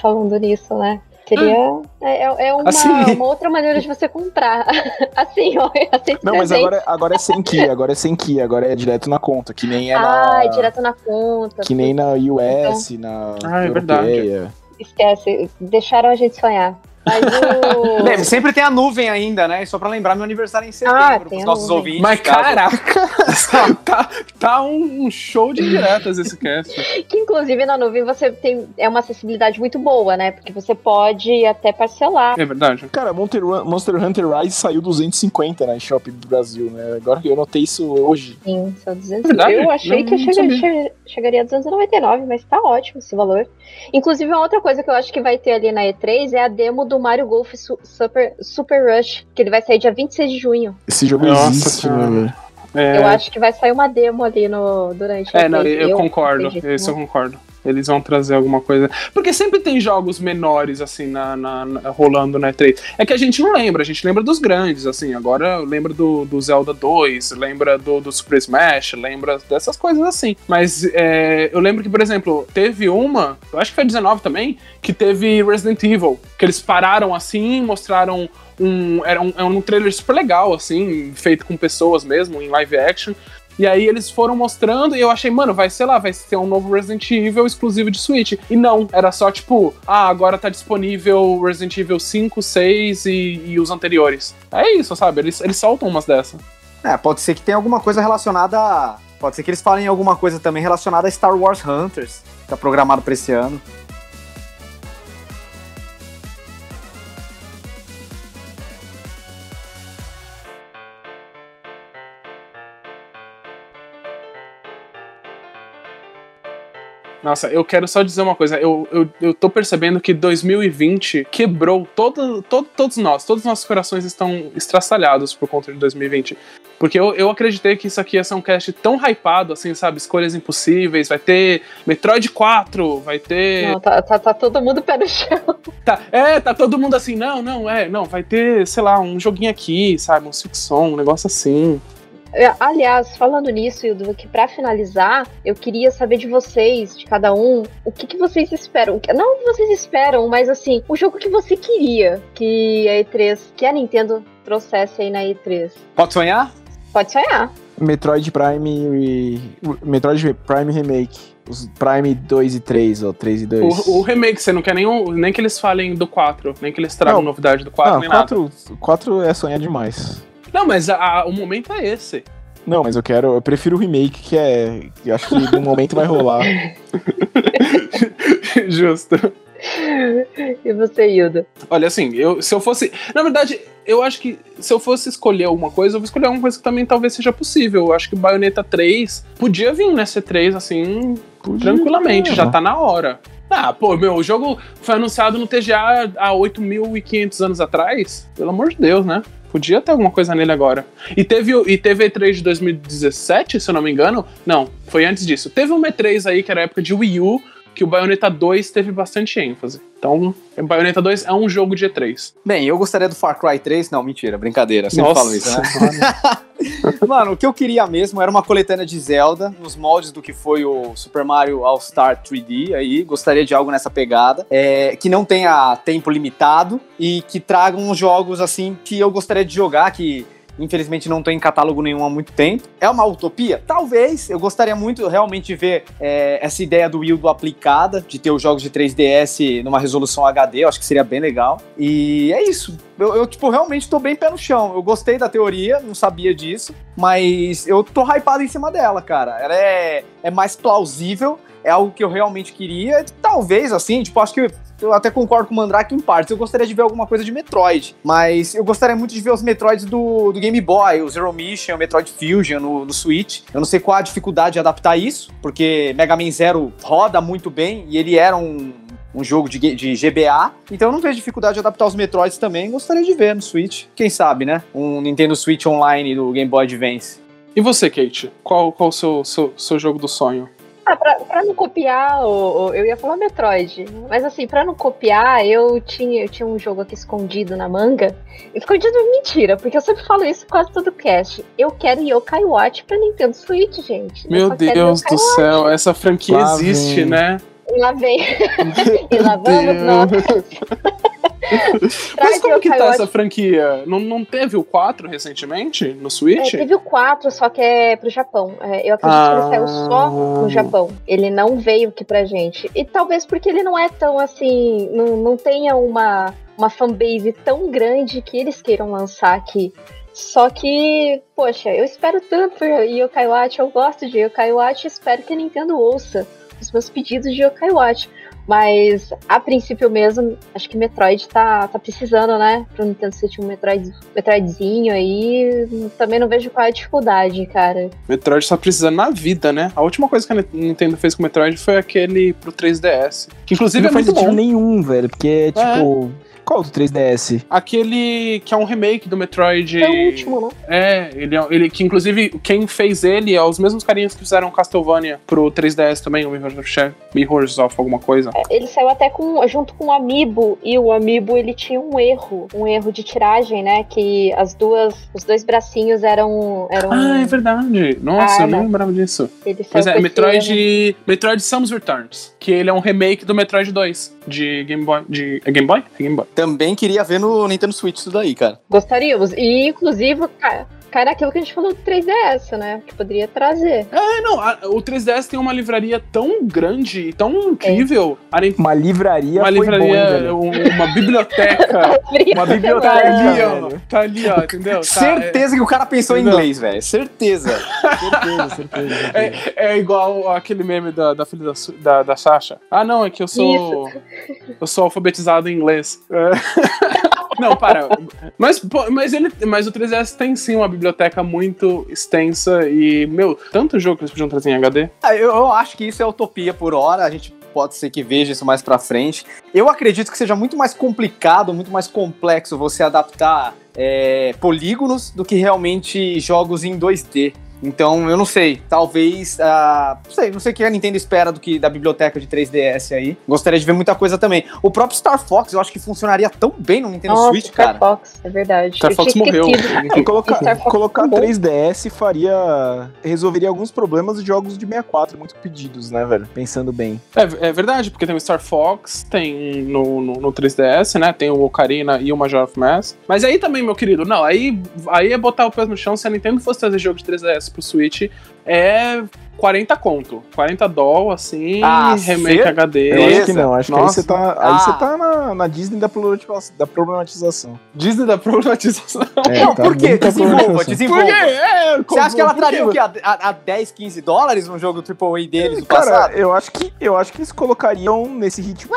Falando nisso, né? Seria. É, é- é uma, Assim. uma outra maneira de você comprar. assim, ó. Aceito Não, mas agora, agora é sem key, agora é sem key, agora é direto na conta, que nem é Ah, na. é direto na conta. Que nem na US, na Ah, é europeia. Esquece, deixaram a gente sonhar. Mas o. Bem, sempre tem a nuvem ainda, né? Só pra lembrar meu aniversário em setembro, Ah, pros nossos nuvem. ouvintes. Mas caso- caraca, tá, tá um, um show de diretas esse cast. que inclusive na nuvem você tem é uma acessibilidade muito boa, né? Porque você pode até parcelar. É verdade. Cara, Monster, Monster Hunter Rise saiu 250 na eShop do Brasil, né? Agora que eu notei isso hoje. Sim, são 200. Verdade? Eu achei Não- que não chega- sabia. che- chegaria a 299, mas tá ótimo esse valor. Inclusive, uma outra coisa que eu acho que vai ter ali na E3 é a demo do Mario Golf Su- Super, Super Rush, que ele vai sair dia 26 de junho. Esse jogo Nossa existe, né, velho? É, Eu acho que vai sair uma demo ali no, durante É, não, E3. eu, concordo. Isso eu né? concordo. Eles vão trazer alguma coisa. Porque sempre tem jogos menores, assim, na, na- na- rolando na E3. É que a gente não lembra, a gente lembra dos grandes, assim. Agora lembra do, do Zelda 2, lembra do, do Super Smash, lembra dessas coisas assim. Mas é, eu lembro que, por exemplo, teve uma, eu acho que foi 19 também, que teve Resident Evil. Que eles pararam assim, mostraram um. Era um, era um trailer super legal, assim, feito com pessoas mesmo, em live action. E aí eles foram mostrando e eu achei, mano, vai, sei lá, vai ser um novo Resident Evil exclusivo de Switch. E não, era só tipo, ah, agora tá disponível Resident Evil 5, 6 e, e os anteriores. É isso, sabe? Eles, eles soltam umas dessas. É, pode ser que tenha alguma coisa relacionada a... Pode ser que eles falem alguma coisa também relacionada a Star Wars Hunters, que tá programado pra esse ano. Nossa, eu quero só dizer uma coisa. Eu, eu, eu tô percebendo que 2020 quebrou todo, todo, todos nós. Todos os nossos corações estão estraçalhados por conta de 2020. Porque eu, eu acreditei que isso aqui ia ser um cast tão hypado, assim, sabe? Escolhas impossíveis. Vai ter Metroid 4, vai ter. Não, tá, tá, tá todo mundo pé no chão. Tá, é, tá todo mundo assim, não, não, é, não, vai ter, sei lá, um joguinho aqui, sabe? Um ficção, um negócio assim. É, Aliás, falando nisso, Hildo, que pra finalizar, eu queria saber de vocês, de cada um, o que, que vocês esperam. Não o que vocês esperam, mas assim, o jogo que você queria que a E3, que a Nintendo trouxesse aí na E3. Pode sonhar? Pode sonhar. Metroid Prime. e- Metroid Prime Remake. Os Prime 2 e 3, ou 3 e 2. O, o remake, você não quer nem, o- nem que eles falem do 4, nem que eles tragam Não. novidade do 4, Ah, nem nada. 4, 4 é sonhar demais. Não, mas a- a- o momento é esse. Não, mas eu quero. Eu prefiro o remake, que é. que acho que no momento vai rolar. Justo. E você, Hilda? Olha, assim, eu, se eu fosse. Na verdade, eu acho que se eu fosse escolher alguma coisa, eu vou escolher alguma coisa que também talvez seja possível. Eu acho que Bayonetta 3 podia vir nessa 3 assim, tranquilamente, já tá na hora. Ah, pô, meu, o jogo foi anunciado no TGA há 8.500 anos atrás. Pelo amor de Deus, né? Podia ter alguma coisa nele agora. E teve, o- e teve E3 de 2017, se eu não me engano. Não, foi antes disso. Teve um E3 aí, que era época de Wii U, que o Bayonetta 2 teve bastante ênfase. Então, o Bayonetta 2 é um jogo de E3. Bem, eu gostaria do Far Cry 3. Não, mentira, brincadeira. Sempre Nossa falo isso, né? Mano, o que eu queria mesmo era uma coletânea de Zelda, nos moldes do que foi o Super Mario All-Star 3D aí. Gostaria de algo nessa pegada. é, que não tenha tempo limitado e que tragam uns jogos assim que eu gostaria de jogar, que infelizmente não tem em catálogo nenhum há muito tempo. É uma utopia? Talvez. Eu gostaria muito realmente de ver é, essa ideia do Wii U do aplicada, de ter os jogos de 3DS numa resolução HD, eu acho que seria bem legal. E é isso. Eu, eu, tipo, realmente tô bem pé no chão. Eu gostei da teoria, não sabia disso, mas eu tô hypado em cima dela, cara. Ela é, é mais plausível, é algo que eu realmente queria. Talvez, assim, tipo, acho que eu até concordo com o Mandrake em partes. Eu gostaria de ver alguma coisa de Metroid, mas eu gostaria muito de ver os Metroids do, do Game Boy, o Zero Mission, o Metroid Fusion no, no Switch. Eu não sei qual a dificuldade de adaptar isso, porque Mega Man Zero roda muito bem e ele era um, um jogo de, de GBA, então eu não vejo dificuldade de adaptar os Metroids também. Gostaria de ver no Switch. Quem sabe, né? Um Nintendo Switch Online do Game Boy Advance. E você, Kate? Qual, qual o seu, seu, seu jogo do sonho? Ah, pra, pra não copiar, o, o- eu ia falar Metroid. Mas assim, pra não copiar, eu tinha, eu tinha um jogo aqui escondido na manga. Escondido é mentira, porque eu sempre falo isso quase todo cast. Eu quero Yokai Watch pra Nintendo Switch, gente. Eu Meu Deus do céu, essa franquia Lá existe, vem. né? Lá vem. e lá vamos Deus. nós. Mas como que tá essa franquia? Não, não teve o 4 recentemente no É, Switch? teve o 4, só que é pro Japão. É, eu acredito que ele saiu só Ah. no Japão. Ele não veio aqui pra gente. E talvez porque ele não é tão assim. Não, não tenha uma, uma fanbase tão grande que eles queiram lançar aqui. Só que, poxa, eu espero tanto por Yokai Watch, eu gosto de Yokai Watch, espero que a Nintendo ouça os meus pedidos de Yokai Watch. Mas, a princípio mesmo, acho que Metroid tá, tá precisando, né? Pro Nintendo Switch um Metroid, Metroidzinho aí. Também não vejo qual é a dificuldade, cara. Metroid tá precisando na vida, né? A última coisa que a Nintendo fez com o Metroid foi aquele pro 3DS. Que inclusive não é faz muito sentido bom. nenhum, velho. Porque, tipo. Qual do 3DS? Aquele que é um remake do Metroid. É o último, né? É, ele, é- ele que inclusive quem fez ele é os mesmos carinhas que fizeram Castlevania pro 3DS também, o Mirror's of, Mirrors of alguma coisa. Ele saiu até com, junto com o Amiibo, e o Amiibo ele tinha um erro, um erro de tiragem, né? Que as duas, os dois bracinhos eram. eram Ah, é verdade. Nossa, Ah, eu não lembrava disso. ele saiu Pois é, esse erro. Metroid, Metroid Samus Returns, que ele é um remake do Metroid 2 de Game Boy, de é Game Boy? É Game Boy. Também queria ver no Nintendo Switch isso daí, cara. Gostaríamos. E, inclusive, ca- cai naquilo que a gente falou do 3DS, né? Que poderia trazer. É, não, a- o 3DS tem uma livraria tão grande e tão incrível. Nintendo- Uma livraria Uma bom, livraria, velho? um- uma biblioteca. Uma Tá biblioteca, ali, ó. velho. Tá ali, ó, entendeu? Tá, certeza que o cara pensou em Entendeu? inglês, velho. Certeza. Certeza, certeza. É, é igual aquele meme da, da filha da, da, da Sasha. Ah, não, é que eu sou. Eu sou alfabetizado em inglês. É. Não, para. Mas, mas, ele, mas o 3DS tem sim uma biblioteca muito extensa e, meu, tanto jogo que eles podiam trazer em HD. Ah, eu, eu acho que isso é utopia por hora. A gente pode ser que veja isso mais pra frente. Eu acredito que seja muito mais complicado, muito mais complexo você adaptar é, polígonos do que realmente jogos em 2D. Então, eu não sei. Talvez. ah, não sei, não sei o que a Nintendo espera do que da biblioteca de 3DS aí. Gostaria de ver muita coisa também. O próprio Star Fox, eu acho que funcionaria tão bem no Nintendo Nossa, Switch, Star cara. Fox, é verdade. Star Eu Fox morreu. E colocar, Star Fox colocar é bom. 3DS faria. resolveria alguns problemas de jogos de 64 muito pedidos, né, velho? Pensando bem. É, é verdade, porque tem o Star Fox, tem no, no, no 3DS, né? Tem o Ocarina e o Major of Mass. Mas aí também, meu querido, não, aí, aí é botar o pé no chão. Se a Nintendo fosse trazer jogo de 3DS pro Switch, é 40 conto. 40 doll, assim, Ah, remake HD. Eu acho que não, acho que aí Nossa. você tá, aí Ah. você tá na, na Disney da problematização. Da problematização. Disney da problematização. É, não, tá por quê? Desenvolva, desenvolva. Por quê? É, Você acha que ela traria o quê? A, a, a 10, 15 dólares num jogo AAA deles do Cara, passado? eu acho que eu acho que eles colocariam nesse ritmo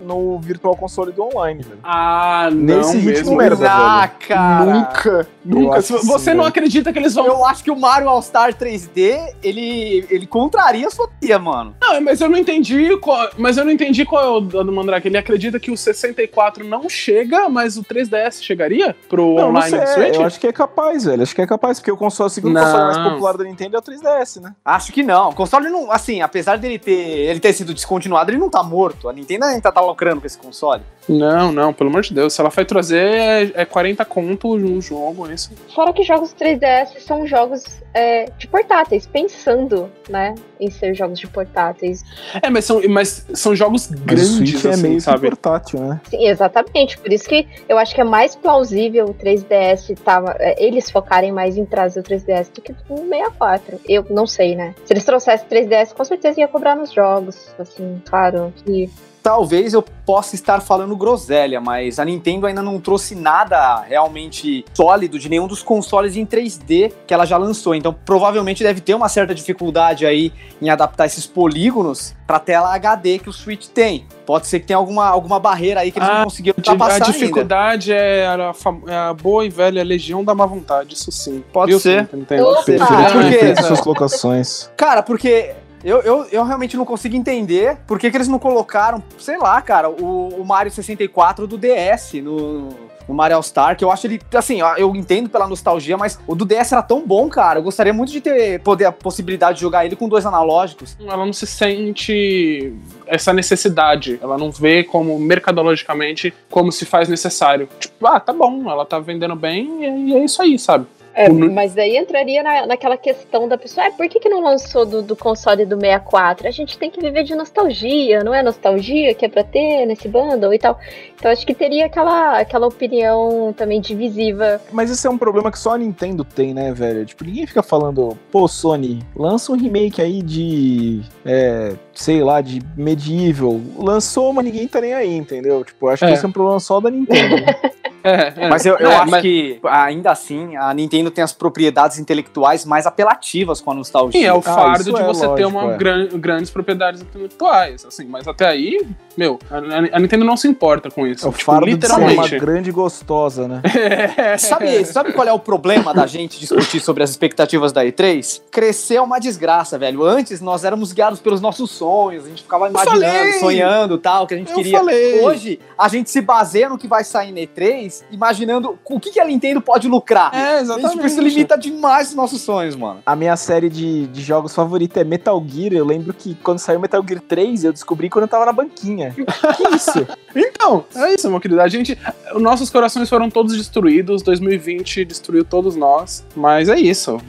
no Virtual Console do online, velho. Ah, não Nesse ritmo mesmo. merda, Ah, cara. Nunca, nunca. você sim, não velho. acredita que eles vão... Eu acho que o Mario All-Star 3D, ele, ele, ele contraria a sua tia, mano. Não, mas eu não entendi qual, mas eu não entendi qual é o do Mandrake. Ele acredita que o 64 não chega, mas o 3DS chegaria pro Não, não online sei, do Switch? eu acho que é capaz, velho. Acho que é capaz, porque o console, o segundo Não. console mais popular da Nintendo é o 3DS, né? Acho que não. O console não. Assim, apesar dele ter, ele ter sido descontinuado, ele não tá morto. A Nintendo ainda tá lucrando com esse console. Não, não, pelo amor de Deus. Se ela vai trazer, é, é 40 conto um jogo, é isso. Fora que jogos 3DS são jogos é, de portáteis, pensando, né, em ser jogos de portáteis. É, mas são, mas são jogos Mas grandes, é assim, meio que sabe? portátil, né? Sim, exatamente. Por isso que eu acho que é mais plausível o 3DS tava, é, eles focarem mais em trazer o 3DS do que o 64. Eu não sei, né? Se eles trouxessem 3DS, com certeza ia cobrar nos jogos. Assim, claro. que Talvez eu possa estar falando groselha, mas a Nintendo ainda não trouxe nada realmente sólido de nenhum dos consoles em 3D que ela já lançou. Então, provavelmente deve ter uma certa dificuldade aí em adaptar esses polígonos pra tela HD que o Switch tem. Pode ser que tenha alguma, alguma barreira aí que eles Ah, não conseguiram A ultrapassar ainda. dificuldade é a, é a boa e velha legião da má vontade, isso sim. Pode Viu, ser. Nintendo? Opa! Perfeito, porque- perfeito suas colocações. Cara, porque eu, eu, eu realmente não consigo entender por que, que eles não colocaram, sei lá, cara, o, o Mario 64 do DS no, no Mario All-Star, que eu acho ele, assim, eu entendo pela nostalgia, mas o do DS era tão bom, cara. Eu gostaria muito de ter poder, a possibilidade de jogar ele com dois analógicos. Ela não se sente essa necessidade. Ela não vê como, mercadologicamente, como se faz necessário. Tipo, ah, tá bom, ela tá vendendo bem e é isso aí, sabe? É, mas daí entraria na, naquela questão da pessoa, ah, por que, que não lançou do, do console do 64? A gente tem que viver de nostalgia, não é nostalgia que é pra ter nesse bundle e tal. Então acho que teria aquela, aquela opinião também divisiva. Mas esse é um problema que só a Nintendo tem, né, velho? Tipo, ninguém fica falando, pô, Sony, lança um remake aí de. É, sei lá, de Medieval. Lançou, mas ninguém tá nem aí, entendeu? Tipo, acho que É. esse é um problema só da Nintendo. né? É, é. Mas eu, eu É, acho mas- que, ainda assim, a Nintendo tem as propriedades intelectuais mais apelativas com a nostalgia. Sim, é o Ah, fardo isso de é você ter lógico, uma é. gran- grandes propriedades intelectuais, assim, mas até aí, meu, a, a- Nintendo não se importa com isso. É o tipo, fardo de ser uma literalmente. grande gostosa, né? Sabe, sabe qual é o problema da gente discutir sobre as expectativas da E3? Crescer é uma desgraça, velho. Antes nós éramos guiados pelos nossos sonhos, a gente ficava imaginando, sonhando tal, que a gente Eu queria. falei. Hoje, a gente se baseia no que vai sair na E3, imaginando o que, que a Nintendo pode lucrar. É, A gente exatamente. isso limita demais os nossos sonhos, mano. A minha série de, de jogos favorita é Metal Gear. Eu lembro que quando saiu Metal Gear 3, eu descobri quando eu tava na banquinha. Que isso? Então, é isso, meu querido. A gente. Nossos corações foram todos destruídos. 2020 destruiu todos nós. Mas é isso.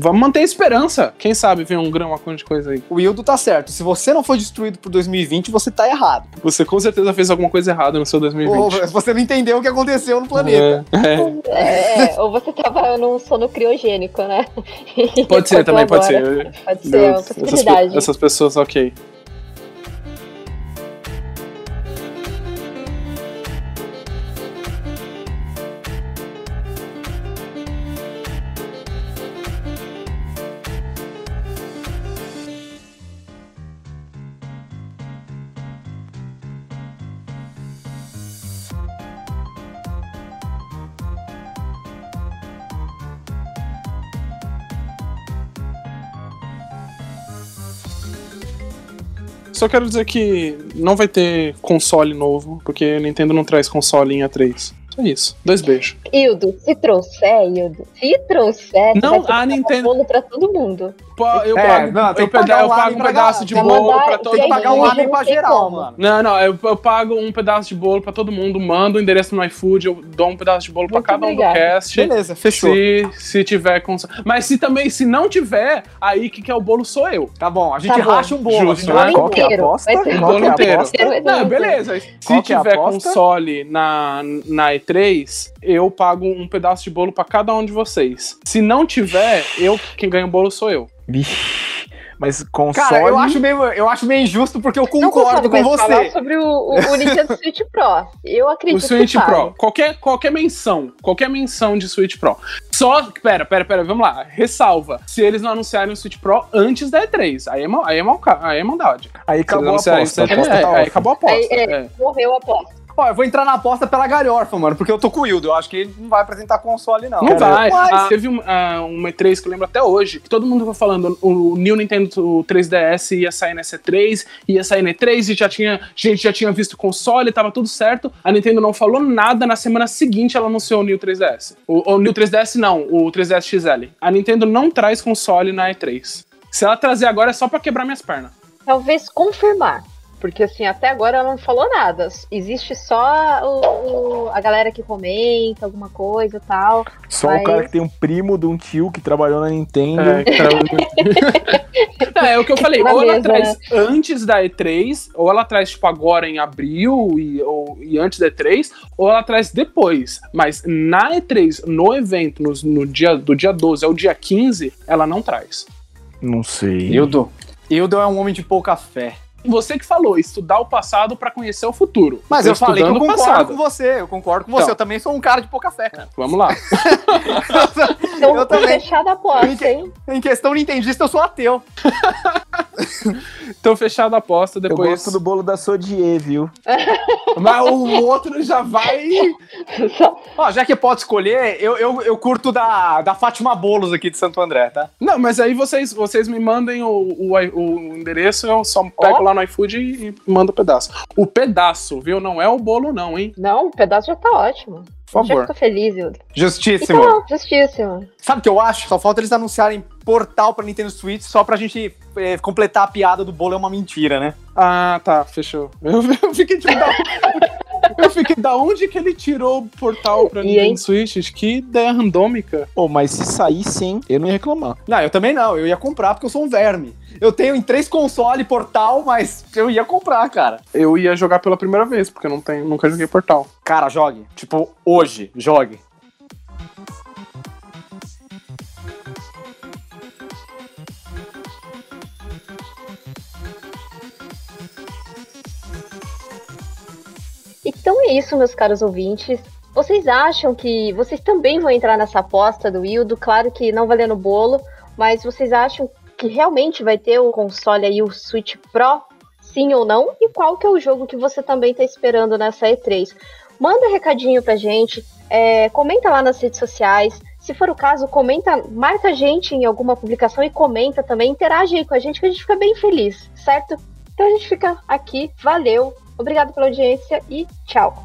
Vamos manter a esperança. Quem sabe vem um grão, uma coisa de coisa aí. O Wildo tá certo. Se você não foi destruído por 2020, você tá errado. Você com certeza fez alguma coisa errada no seu 2020. Ou você não entendeu o que aconteceu no planeta. É, é. É, ou você tava num sono criogênico, né? Pode ser também, pode agora. ser. Pode ser, é uma Essas, possibilidade. essas pessoas, ok. Só quero dizer que não vai ter console novo, porque a Nintendo não traz console em A3. Só isso. Dois beijos. Ildo, se trouxer, Ildo, se trouxer, Não, vai a dar Nintendo- bolo pra todo mundo. Eu É, pago, não, eu peda- eu um pago um pra pedaço de bolo mandar- pra todo Tem que pagar um não pra geral, mano. Não, não, eu, eu pago um pedaço de bolo pra todo mundo, mando o endereço no iFood, eu dou um pedaço de bolo pra Muito cada um do cast. Beleza, fechou. Se, se tiver console. Mas se também, se não tiver, aí que quer o bolo sou eu. Tá bom, a gente Tá bom. racha um bolo. Justo, a gente né? Qual que é a inteiro. aposta? Vai ser- Qual que é a aposta? Não, beleza. Se é tiver console na, na E3, eu pago um pedaço de bolo pra cada um de vocês. Se não tiver, eu quem ganha o bolo sou eu. Vixe. Mas console. Cara, eu acho, meio, eu acho meio injusto porque eu concordo com mais falar você. sobre o, o, o Nintendo Switch Pro. Eu acredito O Switch que Pro. Qualquer, qualquer menção. Qualquer menção de Switch Pro. Só. Pera, pera, pera. Vamos lá. Ressalva. Se eles não anunciarem o Switch Pro antes da E3. Aí é, mal- aí é, mal, aí é maldade. Aí Se eles acabou a aposta. A isso, aposta é, tá aí acabou a aposta. Aí, é, é. Morreu a aposta. Ó, eu vou entrar na aposta pela galhofa, mano, porque eu tô com o Wildo. Eu acho que ele não vai apresentar console, não. Não vai. Mas- Ah, teve um, ah, um E3 que eu lembro até hoje, que todo mundo foi falando, o New Nintendo 3DS ia sair nessa E3, ia sair na E3 e já tinha, gente já tinha visto o console, tava tudo certo. A Nintendo não falou nada, na semana seguinte ela anunciou o New 3DS. O, o New 3DS não, o 3DS XL. A Nintendo não traz console na E3. Se ela trazer agora é só pra quebrar minhas pernas. Talvez confirmar. Porque assim, até agora ela não falou nada. Existe só o, o- a galera que comenta alguma coisa e tal. Só Mas- o cara que tem um primo de um tio que trabalhou na Nintendo. É, Não, é o que eu falei, Na ou ela mesa, traz antes da E3, ou ela traz, tipo, agora em abril e, ou, e antes da E3, ou ela traz depois. Mas na E3, no evento, no, no dia, do dia 12 ao dia 15, ela não traz. Não sei. Hildo. Hildo é um homem de pouca fé. Você que falou, estudar o passado pra conhecer o futuro. Mas Tô eu falei que eu concordo passado. com você. Eu concordo com você. Então. Eu também sou um cara de pouca fé, cara. Vamos lá. Então, Eu também. fechada a aposta, hein? Em questão nintendista, eu sou ateu. Então, fechada a aposta, Eu depois... gosto do bolo da Sodier, viu? Mas o outro já vai... Ó, já que pode escolher, eu, eu, eu curto da, da Fátima Bolos aqui de Santo André, tá? Não, mas aí vocês, vocês me mandem o, o, o endereço, eu só pego Ó. lá no iFood e, mando o pedaço. O pedaço, viu? Não é o bolo, não, hein? Não, o pedaço já tá ótimo. Por Já favor. fico feliz, Hildo. Justíssimo. Então, justíssimo. Sabe o que eu acho? Só falta eles anunciarem portal pra Nintendo Switch só pra gente eh, completar a piada do bolo é uma mentira, né? Ah, tá, fechou. Eu, eu fiquei tipo, eu fiquei da onde que ele tirou o portal pra Nintendo hein? Switch? Que ideia randômica. Pô, mas se sair sim, eu não ia reclamar. Não, eu também não. Eu ia comprar porque eu sou um verme. Eu tenho em três consoles portal, mas eu ia comprar, cara. Eu ia jogar pela primeira vez, porque eu não tenho, nunca joguei portal. Cara, jogue. Tipo, hoje, jogue. Então é isso, meus caros ouvintes. Vocês acham que vocês também vão entrar nessa aposta do Wildo? Claro que não valendo bolo, mas vocês acham que realmente vai ter o console aí, o Switch Pro? Sim ou não? E qual que é o jogo que você também está esperando nessa E3? Manda recadinho pra gente, é, comenta lá nas redes sociais. Se for o caso, comenta, marca a gente em alguma publicação e comenta também, interage aí com a gente que a gente fica bem feliz, certo? Então a gente fica aqui, valeu, obrigado pela audiência e tchau.